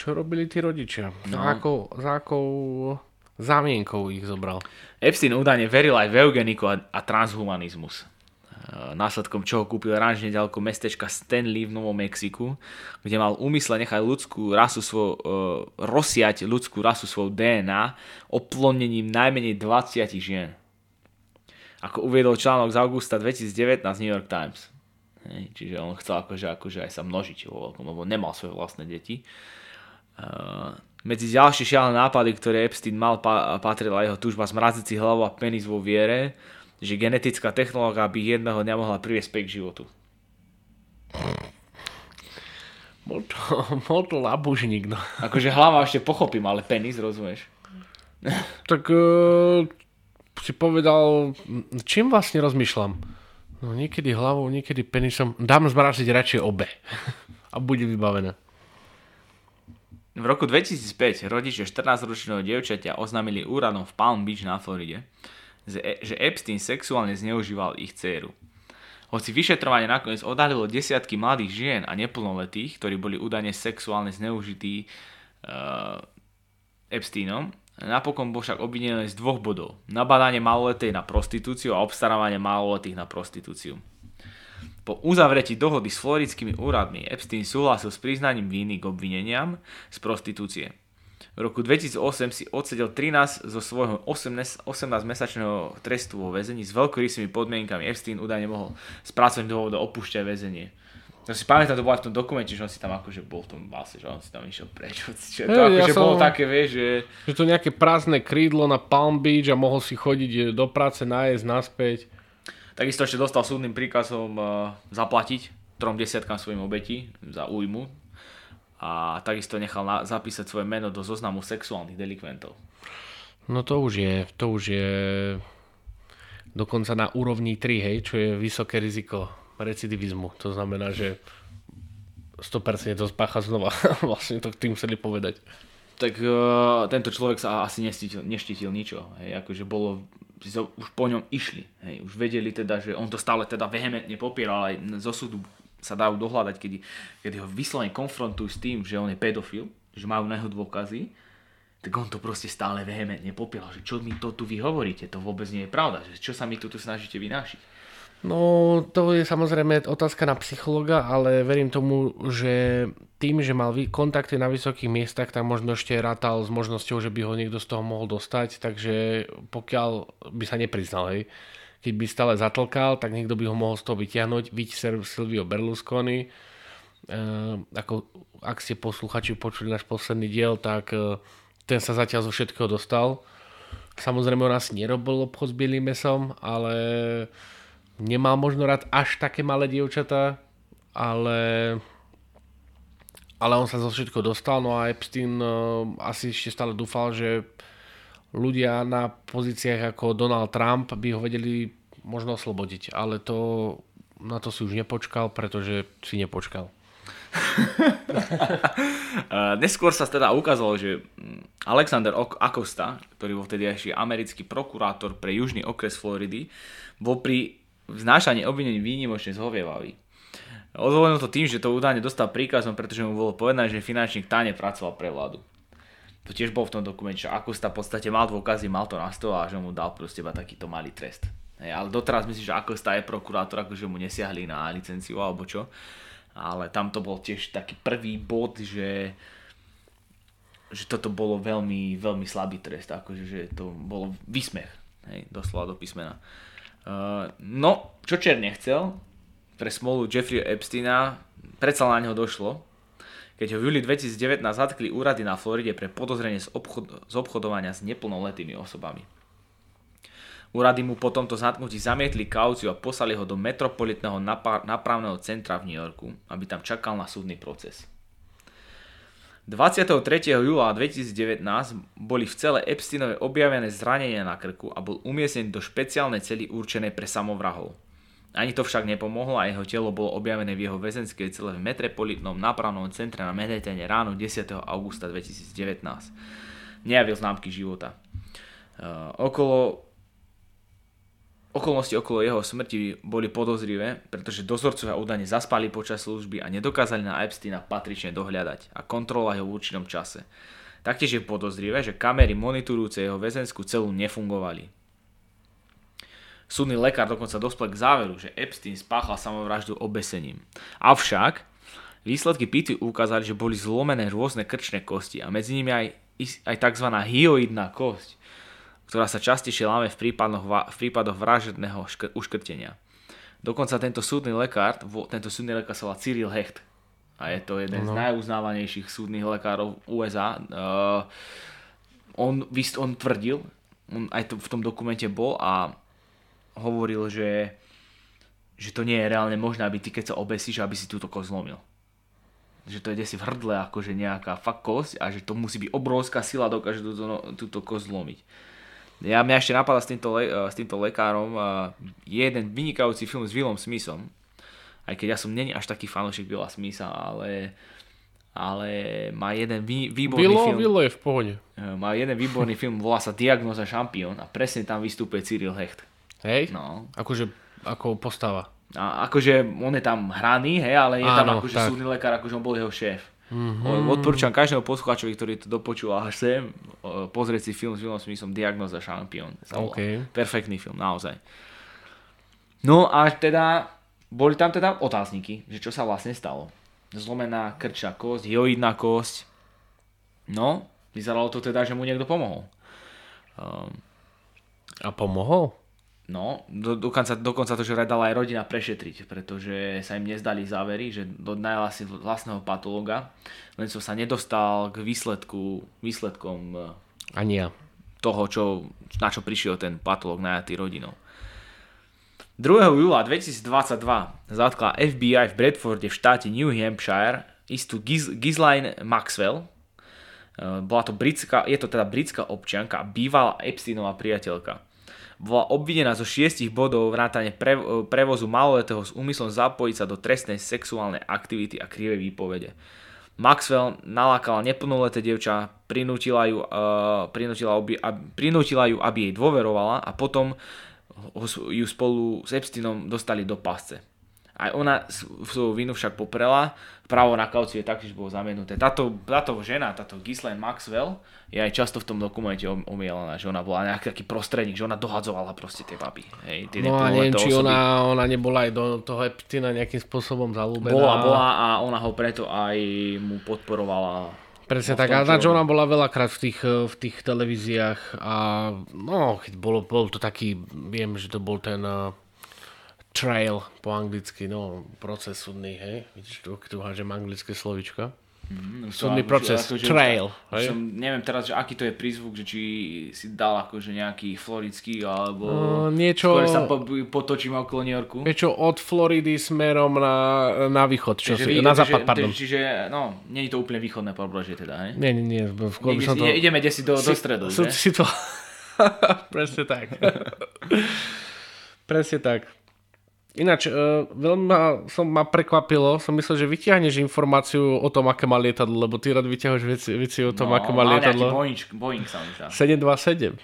Čo robili tí rodičia? No. Za akou, za akou zámienkou ich zobral? Epstein údajne veril aj v eugeniku a, a transhumanizmus. E, Následkom čoho kúpil ranž nedaleko mestečka Stanley v Novom Mexiku, kde mal úmysle nechať ľudskú rasu svoj, uh, rozsiať ľudskú rasu svojou DNA oplonením najmenej 20 žien. Ako uviedol článok z augusta 2019 New York Times. Hej, čiže on chcel akože, akože aj sa množiť vo veľkom, lebo nemal svoje vlastné deti. Uh, medzi ďalšie šialené nápady, ktoré Epstein mal, pa- patrila jeho túžba zmraziť si hlavu a penis vo viere, že genetická technológia by jedného dňa mohla priviesť späť k životu. Bol to, bol to labužník, no. Akože hlava ešte pochopím, ale penis, rozumieš? tak uh, si povedal, čím vlastne rozmýšľam? No niekedy hlavou, niekedy penisom. Dám zmraziť radšej obe. A bude vybavené. V roku 2005 rodiče 14-ročného dievčaťa oznámili úradom v Palm Beach na Floride, že Epstein sexuálne zneužíval ich dceru. Hoci vyšetrovanie nakoniec odhalilo desiatky mladých žien a neplnoletých, ktorí boli údajne sexuálne zneužití uh, Epsteinom, napokon bol však obvinený z dvoch bodov. Nabadanie maloletej na prostitúciu a obstarávanie maloletých na prostitúciu. Po uzavretí dohody s floridskými úradmi Epstein súhlasil s priznaním viny k obvineniam z prostitúcie. V roku 2008 si odsedel 13 zo svojho 18-mesačného trestu vo väzení s veľkorysými podmienkami. Epstein údajne mohol z pracovných dôvodov opúšťať väzenie. To si pamätám, to bolo v tom dokumente, že on si tam akože bol v tom base, že on si tam išiel preč. Že to hey, akože ja bolo som, také, vieš, že... Že to nejaké prázdne krídlo na Palm Beach a mohol si chodiť do práce, nájsť, naspäť. Takisto ešte dostal súdnym príkazom uh, zaplatiť trom desiatkám svojim obeti za újmu a takisto nechal na, zapísať svoje meno do zoznamu sexuálnych delikventov. No to už je, to už je dokonca na úrovni 3, hej, čo je vysoké riziko recidivizmu. To znamená, že 100% to spácha znova. vlastne to tým chceli povedať. Tak uh, tento človek sa asi neštítil, neštítil ničo. Hej, akože bolo, už po ňom išli. Hej, už vedeli teda, že on to stále teda vehementne popieral aj zo súdu sa dajú dohľadať, kedy, kedy ho vyslovene konfrontujú s tým, že on je pedofil, že majú na jeho dôkazy, tak on to proste stále vehementne popiela, že čo mi to tu vy hovoríte, to vôbec nie je pravda, že čo sa mi tu snažíte vynášiť. No, to je samozrejme otázka na psychologa, ale verím tomu, že tým, že mal kontakty na vysokých miestach, tak možno ešte rátal s možnosťou, že by ho niekto z toho mohol dostať, takže pokiaľ by sa nepriznal, hej, keď by stále zatlkal, tak niekto by ho mohol z toho vyťahnuť. Viď Silvio Berlusconi. E, ako, ak ste posluchači počuli náš posledný diel, tak e, ten sa zatiaľ zo všetkého dostal. Samozrejme on asi nerobil obchod s bielým mesom, ale nemal možno rád až také malé dievčatá, ale ale on sa zo všetko dostal, no a Epstein uh, asi ešte stále dúfal, že ľudia na pozíciách ako Donald Trump by ho vedeli možno oslobodiť, ale to, na to si už nepočkal, pretože si nepočkal. Neskôr sa teda ukázalo, že Alexander Acosta, ktorý bol vtedy ešte americký prokurátor pre južný okres Floridy, bol pri vznášaní obvinení výnimočne zhovievavý. Odvolenil to tým, že to údajne dostal príkazom, pretože mu bolo povedané, že finančník táne pracoval pre vládu to tiež bol v tom dokumente, že Akusta v podstate mal dôkazy, mal to na stole a že mu dal proste iba takýto malý trest. Hej, ale doteraz myslím, že Akusta je prokurátor, akože mu nesiahli na licenciu alebo čo. Ale tam to bol tiež taký prvý bod, že že toto bolo veľmi, veľmi slabý trest, akože že to bolo vysmech, hej, doslova do písmena. Uh, no, čo Čer nechcel, pre smolu Jeffrey Epsteina, predsa na neho došlo, keď ho v júli 2019 zatkli úrady na Floride pre podozrenie z, obchod- z obchodovania s neplnoletými osobami. Úrady mu po tomto zatknutí zamietli kauciu a poslali ho do metropolitného napravného centra v New Yorku, aby tam čakal na súdny proces. 23. júla 2019 boli v cele Epsteinovej objavené zranenia na krku a bol umiestnený do špeciálnej cely určenej pre samovrahov. Ani to však nepomohlo a jeho telo bolo objavené v jeho väzenskej cele v Metropolitnom nápravnom centre na Manhattane ráno 10. augusta 2019. Nejavil známky života. Uh, okolo Okolnosti okolo jeho smrti boli podozrivé, pretože dozorcovia údajne zaspali počas služby a nedokázali na Epsteina patrične dohľadať a kontrolovať ho v určitom čase. Taktiež je podozrivé, že kamery monitorujúce jeho väzenskú celu nefungovali. Súdny lekár dokonca dospel k záveru, že Epstein spáchal samovraždu obesením. Avšak výsledky pity ukázali, že boli zlomené rôzne krčné kosti a medzi nimi aj, aj tzv. hyoidná kosť, ktorá sa častejšie láme v prípadoch, v prípadoch vražedného škr- uškrtenia. Dokonca tento súdny lekár, tento súdny lekár sa volá Cyril Hecht a je to jeden no. z najuznávanejších súdnych lekárov USA. Uh, on, on tvrdil, on aj to v tom dokumente bol a hovoril, že, že to nie je reálne možné, aby ty keď sa obesíš, aby si túto kost zlomil. že to je desi v hrdle akože nejaká fakt kosť a že to musí byť obrovská sila, dokáže túto, túto kosť zlomiť. Ja mňa ešte napadá s týmto, le, s týmto lekárom uh, jeden vynikajúci film s Willom Smithom, aj keď ja som není až taký fanúšik Willa Smitha, ale ale má jeden vý, výborný Bilo, film. Bilo je v pohode. Má jeden výborný film, volá sa Diagnoza šampión a presne tam vystupuje Cyril Hecht. Hej? No. Akože, ako postava. A akože on je tam hraný, hej, ale je tam Áno, akože tak. súdny lekár, akože on bol jeho šéf. Mhm. Odporúčam každému poslucháčovi, ktorý to dopočul až sem, pozrieť si film s Willom Smithom Diagnoza šampión. sa volá. OK. Perfektný film, naozaj. No a teda, boli tam teda otázniky, že čo sa vlastne stalo. Zlomená krčná kosť, joidná kosť. No, vyzeralo to teda, že mu niekto pomohol. Um, A pomohol? No, do, dokonca, dokonca to, že dala aj rodina prešetriť, pretože sa im nezdali závery, že dodnajala si vlastného patológa, len som sa nedostal k výsledku, výsledkom eh, Ani ja. toho, čo, na čo prišiel ten patológ najatý rodinou. 2. júla 2022 zatkla FBI v Bradforde v štáte New Hampshire istú Giz, Ghislaine Maxwell. Eh, Bola to britská, je to teda britská občianka a bývalá Epsteinová priateľka. Bola obvinená zo šiestich bodov vrátane pre, prevozu maloletého s úmyslom zapojiť sa do trestnej sexuálnej aktivity a krivej výpovede. Maxwell nalákala neplnoleté dievča, prinútila ju, uh, prinútila, aby, aby, prinútila ju, aby jej dôverovala a potom ju spolu s Epsteinom dostali do pasce. Aj ona svoju vinu však poprela, právo na kauciu je taktiež bolo zamenuté. Táto, táto žena, táto Ghislaine Maxwell, je aj často v tom dokumente om- omielaná, že ona bola nejaký taký prostredník, že ona dohadzovala proste tie baby. Hej, tie No a neviem, či osoby. ona, ona nebola aj do toho Eptina nejakým spôsobom zalúbená. Bola, bola a ona ho preto aj mu podporovala. Presne No, tak, a robí. ona bola veľakrát v tých, eh, v tých televíziách a no, keď bolo, bol to taký, viem, že to bol ten uh, trail po anglicky, no, proces súdny, hej, vidíš, tu, tu hážem anglické slovička. Mm, Súdny to- proces, akože- trail, hej? Som, neviem teraz, že aký to je prízvuk, že či si dal akože nejaký floridský, alebo No, niečo- skôr sa po, potočíme okolo New Yorku. Vieš čo, od Floridy smerom na, na východ, čo Takže si, vy- na takže- západ, pardon. Čiže, no, nie je to úplne východné pobrežie teda, hej? Nie, nie, nie, skôr by som to... ide, ideme desi do, do stredu, si, že? si to... Presne tak. Presne tak. Ináč, uh, veľmi ma, som, ma prekvapilo, som myslel, že vyťahneš informáciu o tom, aké má lietadlo, lebo ty rád vyťahuješ veci, veci o tom, no, aké má lietadlo. Boeing, Boeing sa mi zdá. 727.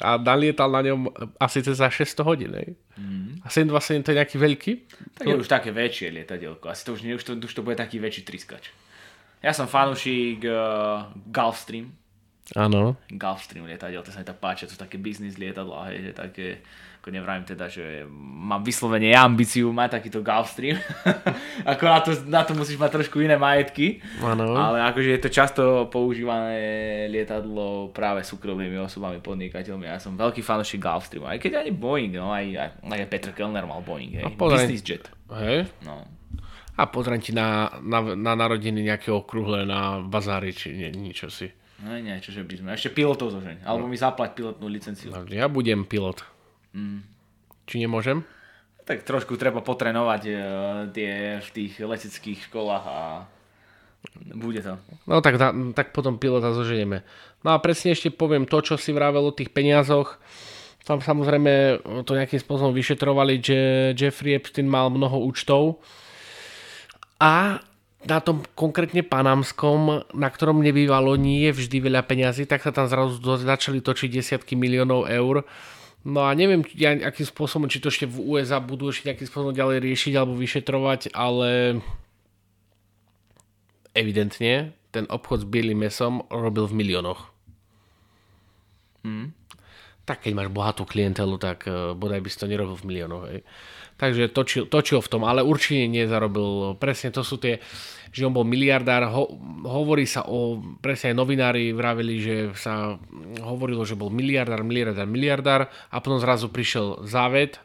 A nalietal na ňom asi cez za 600 hodín, hej? Mhm. A 727 to je nejaký veľký? Tak je už také väčšie lietadielko. Asi to už, už, to, už to bude taký väčší triskač. Ja som fanúšik uh, Gulfstream. Áno. Gulfstream lietadiel, to sa mi tak páči, to sú také biznis lietadlá, hej, že také, ako nevrajím teda, že mám vyslovene ja ambíciu mať takýto Gulfstream. ako na to, na to musíš mať trošku iné majetky, Áno. ale akože je to často používané lietadlo práve súkromnými osobami, podnikateľmi. Ja som veľký fanúšik Gulfstreamu, aj keď ani Boeing, no, aj, aj, aj Petr Kellner mal Boeing, hej, A pozri. business jet. Hej? No. A pozriem ti na, na, na narodiny nejaké okrúhle na bazári, či nie, niečo si. No nie, čože by sme. Ešte pilotov zožeň. Alebo mi zaplať pilotnú licenciu. Ja budem pilot. Mm. Či nemôžem? Tak trošku treba potrenovať e, tie v tých leteckých školách a bude to. No tak, tak potom pilota zoženieme. No a presne ešte poviem to, čo si vravel o tých peniazoch. Tam samozrejme to nejakým spôsobom vyšetrovali, že Jeffrey Epstein mal mnoho účtov. A na tom konkrétne panamskom, na ktorom nebývalo nie je vždy veľa peňazí, tak sa tam zrazu začali točiť desiatky miliónov eur. No a neviem, ja, akým spôsobom, či to ešte v USA budú ešte nejakým spôsobom ďalej riešiť alebo vyšetrovať, ale evidentne ten obchod s bielým mesom robil v miliónoch. Mm. Tak keď máš bohatú klientelu, tak uh, bodaj by si to nerobil v miliónoch. Hej. Takže točil, točil v tom, ale určite nezarobil. Presne to sú tie, že on bol miliardár. Ho, hovorí sa o, presne aj novinári vravili, že sa hovorilo, že bol miliardár, miliardár, miliardár a potom zrazu prišiel záved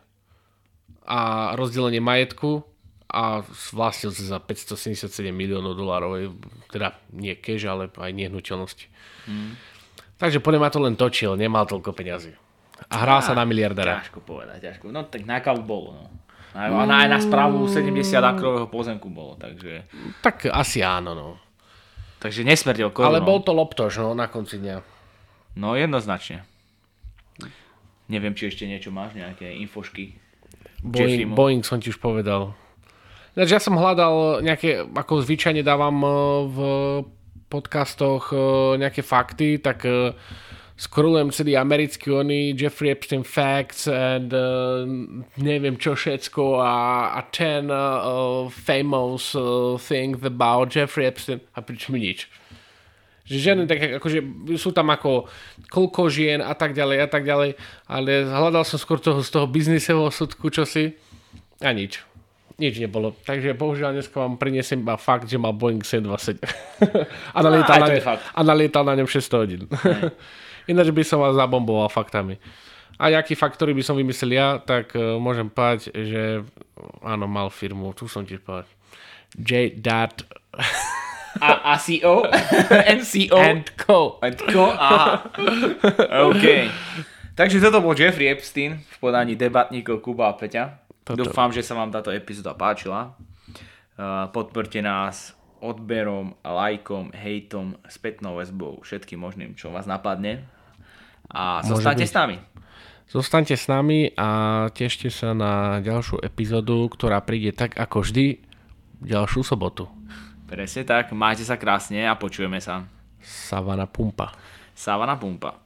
a rozdelenie majetku a vlastnil sa za 577 miliónov dolárov. Teda nie cash, ale aj nehnuteľnosti. Takže podľa ma to len točil, nemal toľko peňazí. A hral sa na miliardára. Ťažko povedať, ťažko. No tak na bolo, no. Aj, aj na správu 70 akrového pozemku bolo, takže... Tak asi áno, no. Takže nesmrdel korunou. Ale bol to loptoš, no, na konci dňa. No jednoznačne. Neviem, či ešte niečo máš, nejaké infošky. Boeing, Boeing som ti už povedal. Ináč ja som hľadal nejaké, ako zvyčajne dávam eh, v podcastoch eh, nejaké fakty, tak eh, scrollujem celý americký oný Jeffrey Epstein Facts and uh, neviem čo všetko a, a ten uh, famous uh, things about Jeffrey Epstein a pričom nič. Že žiadne také, akože sú tam ako koľko žien a tak ďalej a tak ďalej, ale hľadal som skôr toho z toho biznisového súdku čosi a nič. Nič nebolo. Takže bohužiaľ dneska vám prinesiem iba fakt, že mal Boeing 727. a nalietal, na, ne, a nalietal na ňom 600 hodín. Ináč by som vás zabomboval faktami. A aký ktorý by som vymyslel ja, tak uh, môžem povedať, že áno, mal firmu, tu som tiež povedať. J. Dat. A, ACO? NCO? And Co. And Co? Aha. OK. Takže toto bol Jeffrey Epstein v podaní debatníkov Kuba a Peťa. Toto. Dúfam, že sa vám táto epizóda páčila. Uh, podporte nás odberom, lajkom, hejtom, spätnou väzbou, všetkým možným, čo vás napadne. A zostaňte s nami. Zostaňte s nami a tešte sa na ďalšiu epizódu, ktorá príde tak ako vždy ďalšiu sobotu. Presne tak, majte sa krásne a počujeme sa. Savana Pumpa. Savana Pumpa.